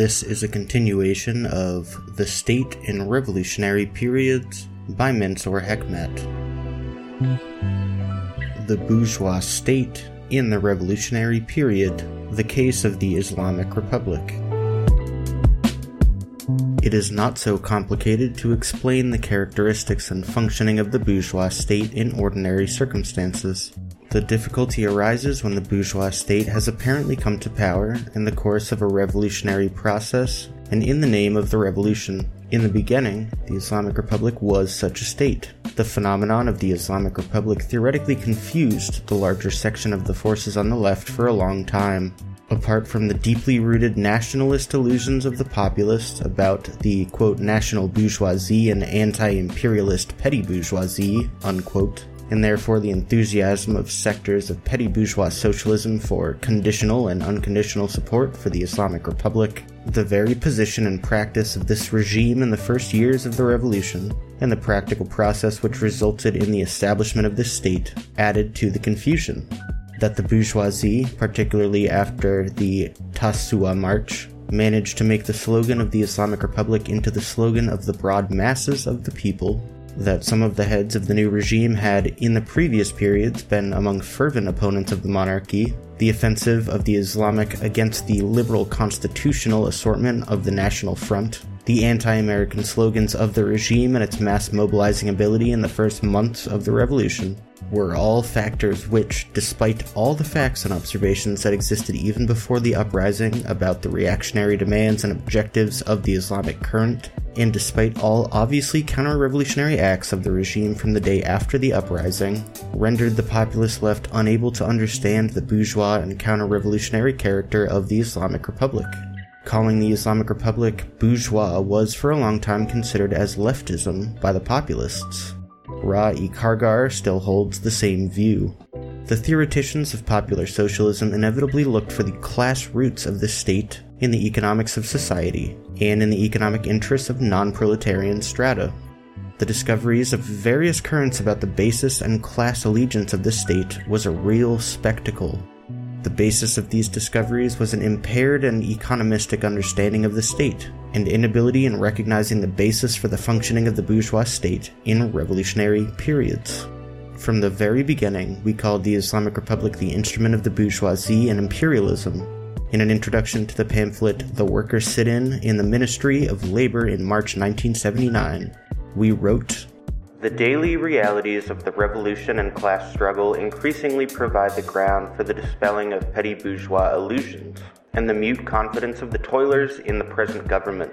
This is a continuation of The State in Revolutionary Periods by Mansoor Hekmat. The bourgeois state in the revolutionary period, the case of the Islamic Republic. It is not so complicated to explain the characteristics and functioning of the bourgeois state in ordinary circumstances. The difficulty arises when the bourgeois state has apparently come to power in the course of a revolutionary process and in the name of the revolution. In the beginning, the Islamic Republic was such a state. The phenomenon of the Islamic Republic theoretically confused the larger section of the forces on the left for a long time. Apart from the deeply rooted nationalist illusions of the populists about the quote national bourgeoisie and anti-imperialist petty bourgeoisie, unquote, and therefore the enthusiasm of sectors of petty bourgeois socialism for conditional and unconditional support for the Islamic Republic, the very position and practice of this regime in the first years of the revolution, and the practical process which resulted in the establishment of this state, added to the confusion. That the bourgeoisie, particularly after the Tasu'a March, managed to make the slogan of the Islamic Republic into the slogan of the broad masses of the people that some of the heads of the new regime had, in the previous periods, been among fervent opponents of the monarchy, the offensive of the Islamic against the liberal constitutional assortment of the National Front, the anti American slogans of the regime and its mass mobilizing ability in the first months of the revolution, were all factors which, despite all the facts and observations that existed even before the uprising about the reactionary demands and objectives of the Islamic current, and despite all obviously counter revolutionary acts of the regime from the day after the uprising, rendered the populist left unable to understand the bourgeois and counter revolutionary character of the Islamic Republic. Calling the Islamic Republic bourgeois was for a long time considered as leftism by the populists. Rah-e Kargar still holds the same view. The theoreticians of popular socialism inevitably looked for the class roots of the state in the economics of society and in the economic interests of non proletarian strata. The discoveries of various currents about the basis and class allegiance of the state was a real spectacle. The basis of these discoveries was an impaired and economistic understanding of the state, and inability in recognizing the basis for the functioning of the bourgeois state in revolutionary periods. From the very beginning, we called the Islamic Republic the instrument of the bourgeoisie and imperialism, in an introduction to the pamphlet The Workers' Sit In in the Ministry of Labor in March 1979, we wrote The daily realities of the revolution and class struggle increasingly provide the ground for the dispelling of petty bourgeois illusions and the mute confidence of the toilers in the present government.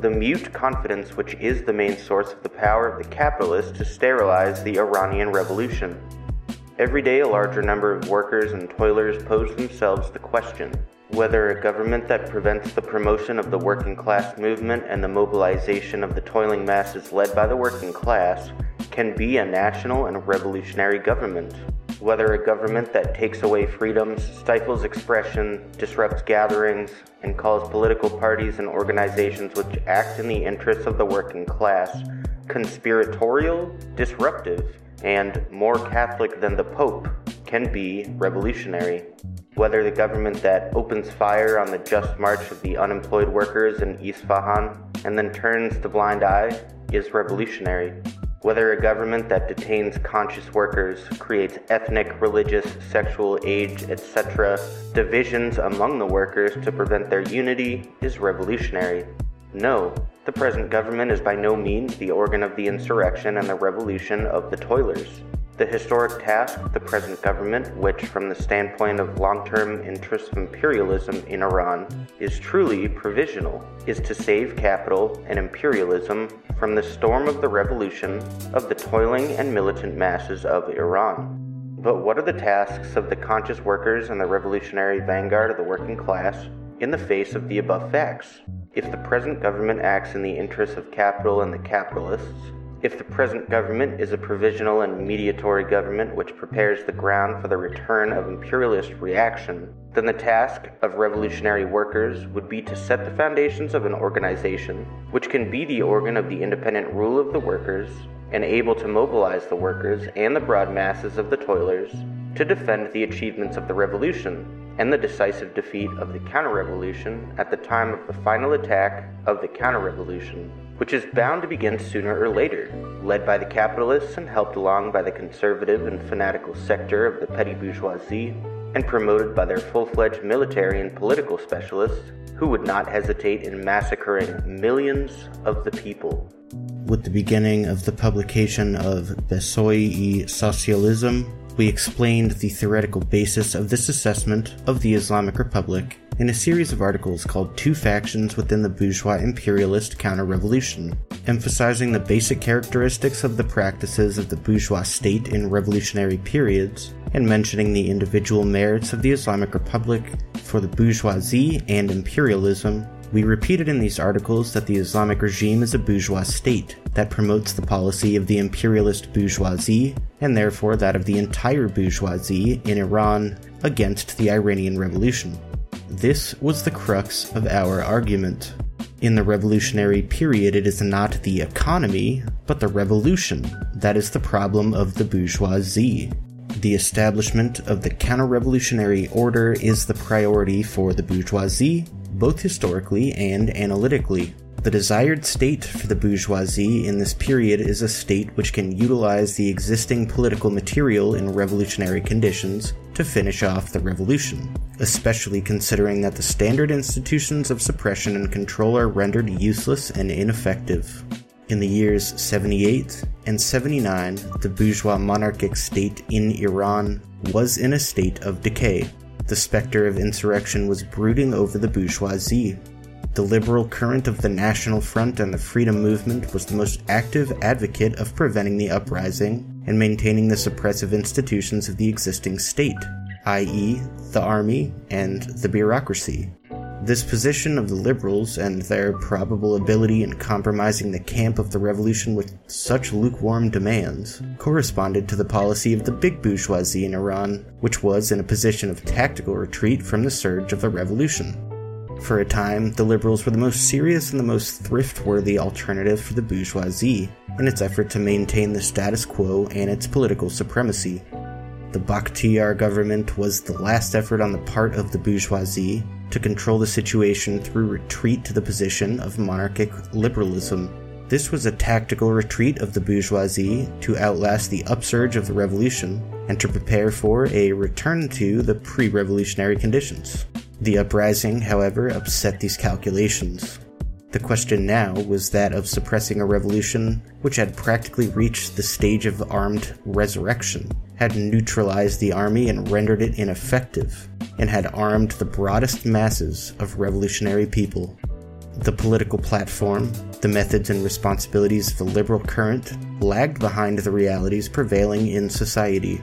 The mute confidence which is the main source of the power of the capitalists to sterilize the Iranian revolution. Every day, a larger number of workers and toilers pose themselves the question whether a government that prevents the promotion of the working class movement and the mobilization of the toiling masses led by the working class can be a national and revolutionary government. Whether a government that takes away freedoms, stifles expression, disrupts gatherings, and calls political parties and organizations which act in the interests of the working class conspiratorial, disruptive, and more Catholic than the Pope can be revolutionary. Whether the government that opens fire on the just march of the unemployed workers in Isfahan and then turns the blind eye is revolutionary. Whether a government that detains conscious workers, creates ethnic, religious, sexual, age, etc., divisions among the workers to prevent their unity is revolutionary. No, the present government is by no means the organ of the insurrection and the revolution of the toilers. The historic task of the present government, which, from the standpoint of long term interests of imperialism in Iran, is truly provisional, is to save capital and imperialism from the storm of the revolution of the toiling and militant masses of Iran. But what are the tasks of the conscious workers and the revolutionary vanguard of the working class in the face of the above facts? If the present government acts in the interests of capital and the capitalists, if the present government is a provisional and mediatory government which prepares the ground for the return of imperialist reaction, then the task of revolutionary workers would be to set the foundations of an organization which can be the organ of the independent rule of the workers and able to mobilize the workers and the broad masses of the toilers to defend the achievements of the revolution and the decisive defeat of the counter-revolution at the time of the final attack of the counter-revolution, which is bound to begin sooner or later, led by the capitalists and helped along by the conservative and fanatical sector of the petty bourgeoisie, and promoted by their full-fledged military and political specialists, who would not hesitate in massacring millions of the people. With the beginning of the publication of Besoy et Socialism, we explained the theoretical basis of this assessment of the Islamic Republic in a series of articles called Two Factions Within the Bourgeois Imperialist Counter Revolution, emphasizing the basic characteristics of the practices of the bourgeois state in revolutionary periods, and mentioning the individual merits of the Islamic Republic for the bourgeoisie and imperialism we repeated in these articles that the Islamic regime is a bourgeois state that promotes the policy of the imperialist bourgeoisie, and therefore that of the entire bourgeoisie in Iran against the Iranian Revolution. This was the crux of our argument. In the revolutionary period, it is not the economy, but the revolution that is the problem of the bourgeoisie. The establishment of the counter revolutionary order is the priority for the bourgeoisie, both historically and analytically. The desired state for the bourgeoisie in this period is a state which can utilize the existing political material in revolutionary conditions to finish off the revolution, especially considering that the standard institutions of suppression and control are rendered useless and ineffective. In the years 78 and 79, the bourgeois monarchic state in Iran was in a state of decay. The specter of insurrection was brooding over the bourgeoisie. The liberal current of the National Front and the Freedom Movement was the most active advocate of preventing the uprising and maintaining the suppressive institutions of the existing state, i.e., the army and the bureaucracy. This position of the liberals and their probable ability in compromising the camp of the revolution with such lukewarm demands corresponded to the policy of the big bourgeoisie in Iran, which was in a position of tactical retreat from the surge of the revolution. For a time, the liberals were the most serious and the most thrift worthy alternative for the bourgeoisie in its effort to maintain the status quo and its political supremacy. The Bakhtiar government was the last effort on the part of the bourgeoisie to control the situation through retreat to the position of monarchic liberalism. This was a tactical retreat of the bourgeoisie to outlast the upsurge of the revolution and to prepare for a return to the pre revolutionary conditions. The uprising, however, upset these calculations. The question now was that of suppressing a revolution which had practically reached the stage of armed resurrection, had neutralized the army and rendered it ineffective, and had armed the broadest masses of revolutionary people. The political platform, the methods and responsibilities of the liberal current lagged behind the realities prevailing in society.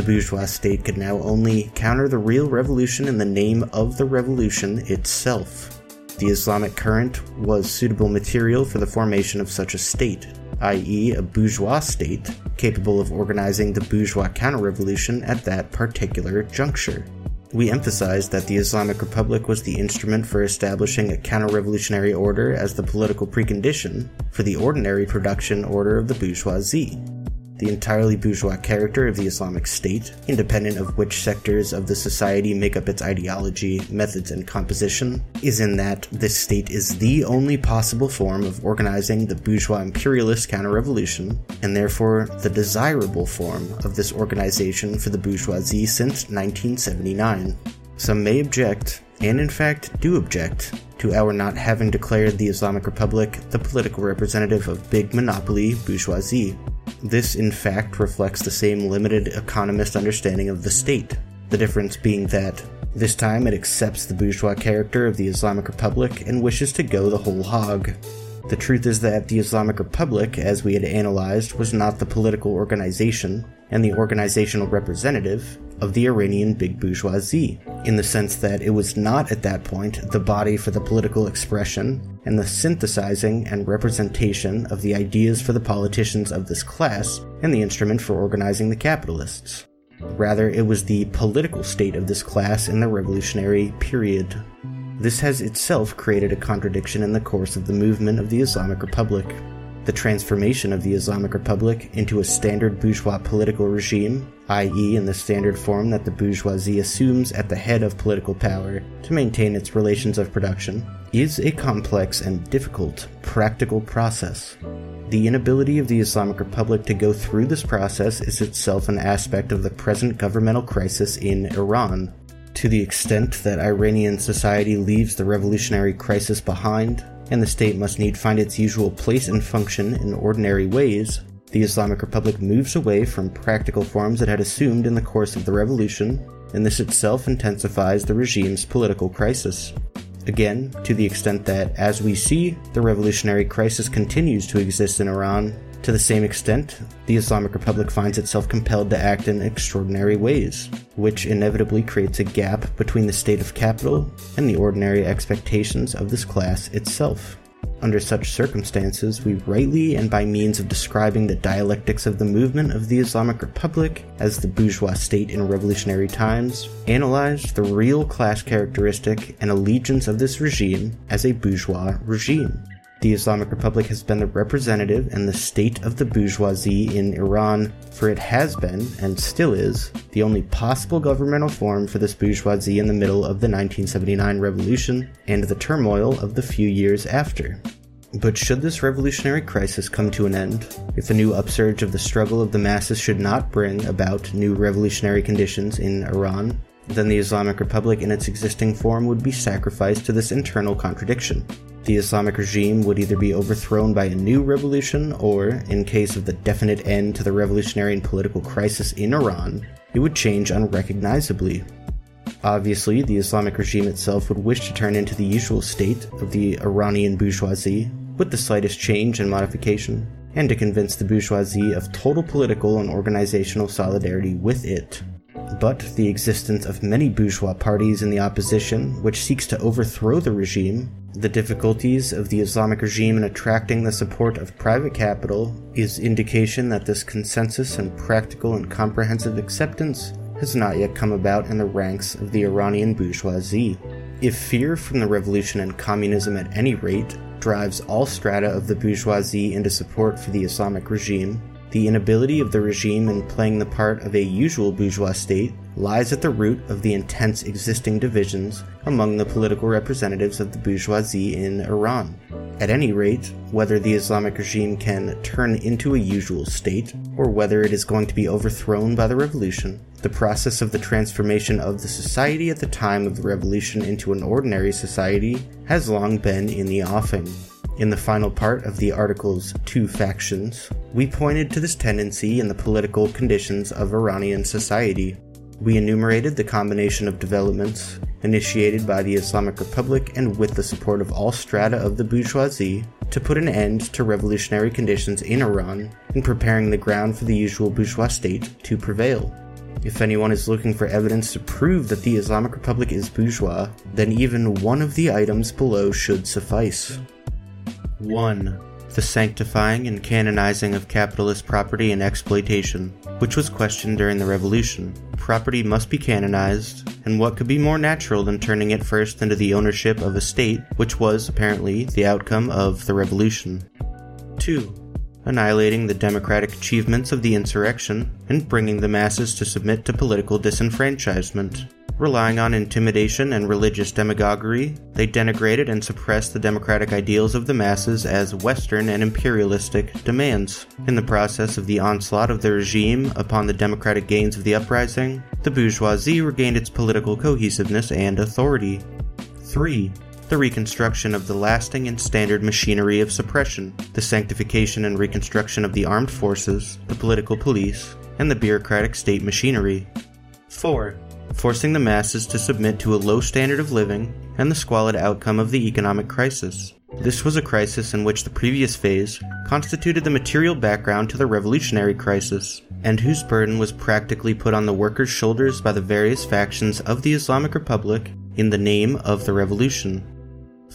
The bourgeois state could now only counter the real revolution in the name of the revolution itself. The Islamic current was suitable material for the formation of such a state, i.e., a bourgeois state capable of organizing the bourgeois counter revolution at that particular juncture. We emphasized that the Islamic Republic was the instrument for establishing a counter revolutionary order as the political precondition for the ordinary production order of the bourgeoisie the entirely bourgeois character of the Islamic State, independent of which sectors of the society make up its ideology, methods, and composition, is in that this state is the only possible form of organizing the bourgeois imperialist counter-revolution, and therefore the desirable form of this organization for the bourgeoisie since 1979. Some may object, and in fact do object, to our not having declared the Islamic Republic the political representative of big monopoly bourgeoisie. This, in fact, reflects the same limited economist understanding of the state, the difference being that this time it accepts the bourgeois character of the Islamic Republic and wishes to go the whole hog. The truth is that the Islamic Republic, as we had analyzed, was not the political organization and the organizational representative of the Iranian big bourgeoisie, in the sense that it was not at that point the body for the political expression and the synthesizing and representation of the ideas for the politicians of this class and the instrument for organizing the capitalists. Rather, it was the political state of this class in the revolutionary period. This has itself created a contradiction in the course of the movement of the Islamic Republic. The transformation of the Islamic Republic into a standard bourgeois political regime, i.e., in the standard form that the bourgeoisie assumes at the head of political power to maintain its relations of production, is a complex and difficult practical process. The inability of the Islamic Republic to go through this process is itself an aspect of the present governmental crisis in Iran. To the extent that Iranian society leaves the revolutionary crisis behind, and the state must need find its usual place and function in ordinary ways, the Islamic Republic moves away from practical forms it had assumed in the course of the revolution, and this itself intensifies the regime's political crisis. Again, to the extent that, as we see, the revolutionary crisis continues to exist in Iran, to the same extent, the Islamic Republic finds itself compelled to act in extraordinary ways, which inevitably creates a gap between the state of capital and the ordinary expectations of this class itself. Under such circumstances, we rightly and by means of describing the dialectics of the movement of the Islamic Republic as the bourgeois state in revolutionary times, analyzed the real class characteristic and allegiance of this regime as a bourgeois regime. The Islamic Republic has been the representative and the state of the bourgeoisie in Iran, for it has been, and still is, the only possible governmental form for this bourgeoisie in the middle of the 1979 revolution and the turmoil of the few years after. But should this revolutionary crisis come to an end, if a new upsurge of the struggle of the masses should not bring about new revolutionary conditions in Iran, then the Islamic Republic in its existing form would be sacrificed to this internal contradiction. The Islamic regime would either be overthrown by a new revolution, or, in case of the definite end to the revolutionary and political crisis in Iran, it would change unrecognizably. Obviously, the Islamic regime itself would wish to turn into the usual state of the Iranian bourgeoisie, with the slightest change and modification, and to convince the bourgeoisie of total political and organizational solidarity with it. But the existence of many bourgeois parties in the opposition, which seeks to overthrow the regime, the difficulties of the Islamic regime in attracting the support of private capital, is indication that this consensus and practical and comprehensive acceptance has not yet come about in the ranks of the Iranian bourgeoisie. If fear from the revolution and communism at any rate drives all strata of the bourgeoisie into support for the Islamic regime, the inability of the regime in playing the part of a usual bourgeois state lies at the root of the intense existing divisions among the political representatives of the bourgeoisie in Iran. At any rate, whether the Islamic regime can turn into a usual state, or whether it is going to be overthrown by the revolution, the process of the transformation of the society at the time of the revolution into an ordinary society has long been in the offing. In the final part of the article's Two Factions, we pointed to this tendency in the political conditions of Iranian society. We enumerated the combination of developments initiated by the Islamic Republic and with the support of all strata of the bourgeoisie to put an end to revolutionary conditions in Iran and preparing the ground for the usual bourgeois state to prevail. If anyone is looking for evidence to prove that the Islamic Republic is bourgeois, then even one of the items below should suffice. 1. The sanctifying and canonizing of capitalist property and exploitation, which was questioned during the Revolution. Property must be canonized, and what could be more natural than turning it first into the ownership of a state, which was, apparently, the outcome of the Revolution. 2. Annihilating the democratic achievements of the insurrection and bringing the masses to submit to political disenfranchisement. Relying on intimidation and religious demagoguery, they denigrated and suppressed the democratic ideals of the masses as Western and imperialistic demands. In the process of the onslaught of the regime upon the democratic gains of the uprising, the bourgeoisie regained its political cohesiveness and authority. 3 the reconstruction of the lasting and standard machinery of suppression, the sanctification and reconstruction of the armed forces, the political police, and the bureaucratic state machinery. 4 forcing the masses to submit to a low standard of living and the squalid outcome of the economic crisis. This was a crisis in which the previous phase constituted the material background to the revolutionary crisis, and whose burden was practically put on the workers' shoulders by the various factions of the Islamic Republic in the name of the revolution.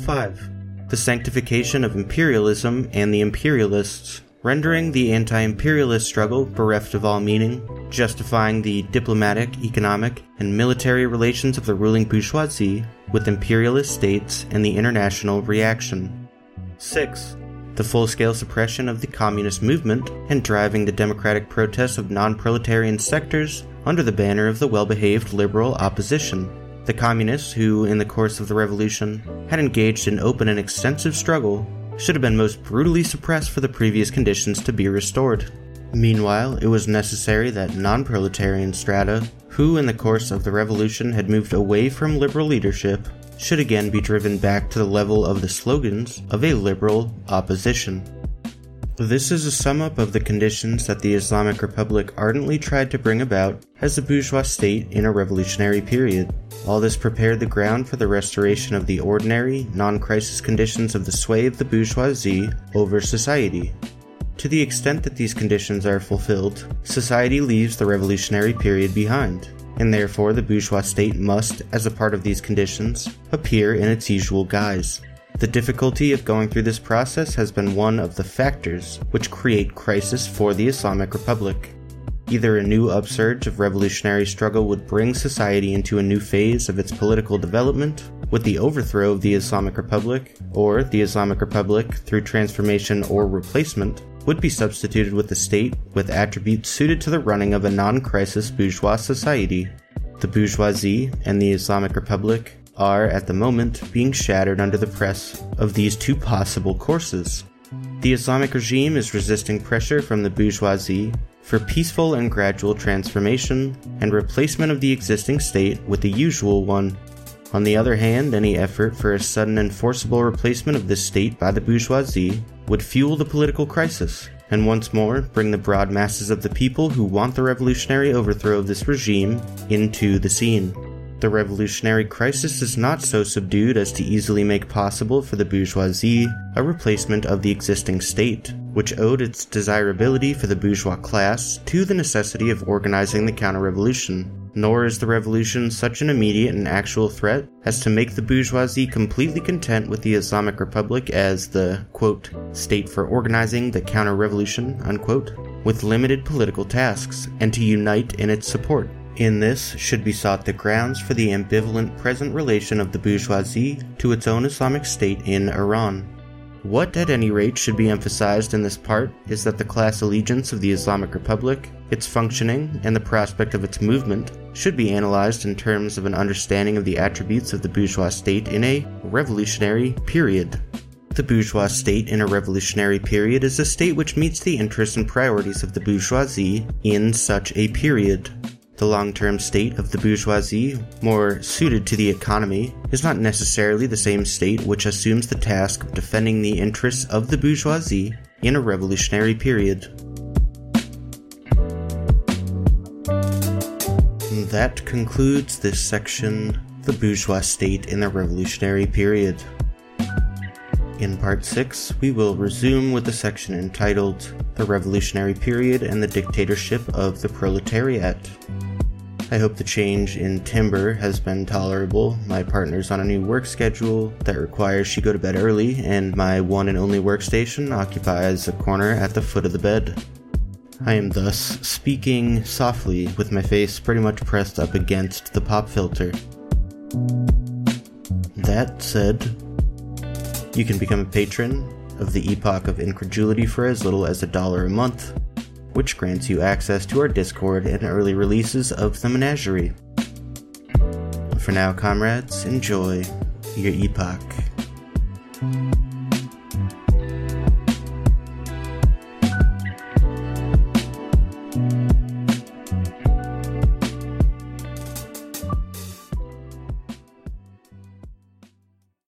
5. The sanctification of imperialism and the imperialists rendering the anti imperialist struggle bereft of all meaning, justifying the diplomatic, economic, and military relations of the ruling bourgeoisie with imperialist states and the international reaction. 6. the full scale suppression of the communist movement, and driving the democratic protests of non proletarian sectors under the banner of the well behaved liberal opposition. The communists, who, in the course of the revolution, had engaged in open and extensive struggle, should have been most brutally suppressed for the previous conditions to be restored. Meanwhile, it was necessary that non proletarian strata, who in the course of the revolution had moved away from liberal leadership, should again be driven back to the level of the slogans of a liberal opposition. This is a sum up of the conditions that the Islamic Republic ardently tried to bring about as a bourgeois state in a revolutionary period. All this prepared the ground for the restoration of the ordinary, non crisis conditions of the sway of the bourgeoisie over society. To the extent that these conditions are fulfilled, society leaves the revolutionary period behind and therefore the bourgeois state must, as a part of these conditions, appear in its usual guise. The difficulty of going through this process has been one of the factors which create crisis for the Islamic Republic. Either a new upsurge of revolutionary struggle would bring society into a new phase of its political development, with the overthrow of the Islamic Republic, or the Islamic Republic, through transformation or replacement, would be substituted with a state with attributes suited to the running of a non crisis bourgeois society. The bourgeoisie and the Islamic Republic are, at the moment, being shattered under the press of these two possible courses. The Islamic regime is resisting pressure from the bourgeoisie for peaceful and gradual transformation and replacement of the existing state with the usual one. On the other hand, any effort for a sudden and forcible replacement of this state by the bourgeoisie would fuel the political crisis, and once more bring the broad masses of the people who want the revolutionary overthrow of this regime into the scene. The revolutionary crisis is not so subdued as to easily make possible for the bourgeoisie a replacement of the existing state, which owed its desirability for the bourgeois class to the necessity of organizing the counter revolution nor is the revolution such an immediate and actual threat as to make the bourgeoisie completely content with the Islamic Republic as the, quote, state for organizing the counter revolution, unquote, with limited political tasks, and to unite in its support. In this should be sought the grounds for the ambivalent present relation of the bourgeoisie to its own Islamic state in Iran. What, at any rate, should be emphasized in this part is that the class allegiance of the Islamic Republic, its functioning, and the prospect of its movement should be analyzed in terms of an understanding of the attributes of the bourgeois state in a revolutionary period. The bourgeois state in a revolutionary period is a state which meets the interests and priorities of the bourgeoisie in such a period. The long term state of the bourgeoisie, more suited to the economy, is not necessarily the same state which assumes the task of defending the interests of the bourgeoisie in a revolutionary period. that concludes this section, The Bourgeois State in the Revolutionary Period. In part 6, we will resume with the section entitled The Revolutionary Period and the Dictatorship of the Proletariat. I hope the change in timbre has been tolerable. My partner's on a new work schedule that requires she go to bed early, and my one and only workstation occupies a corner at the foot of the bed. I am thus speaking softly with my face pretty much pressed up against the pop filter. That said, you can become a patron of the Epoch of Incredulity for as little as a dollar a month which grants you access to our Discord and early releases of the Menagerie. For now, comrades, enjoy your epoch.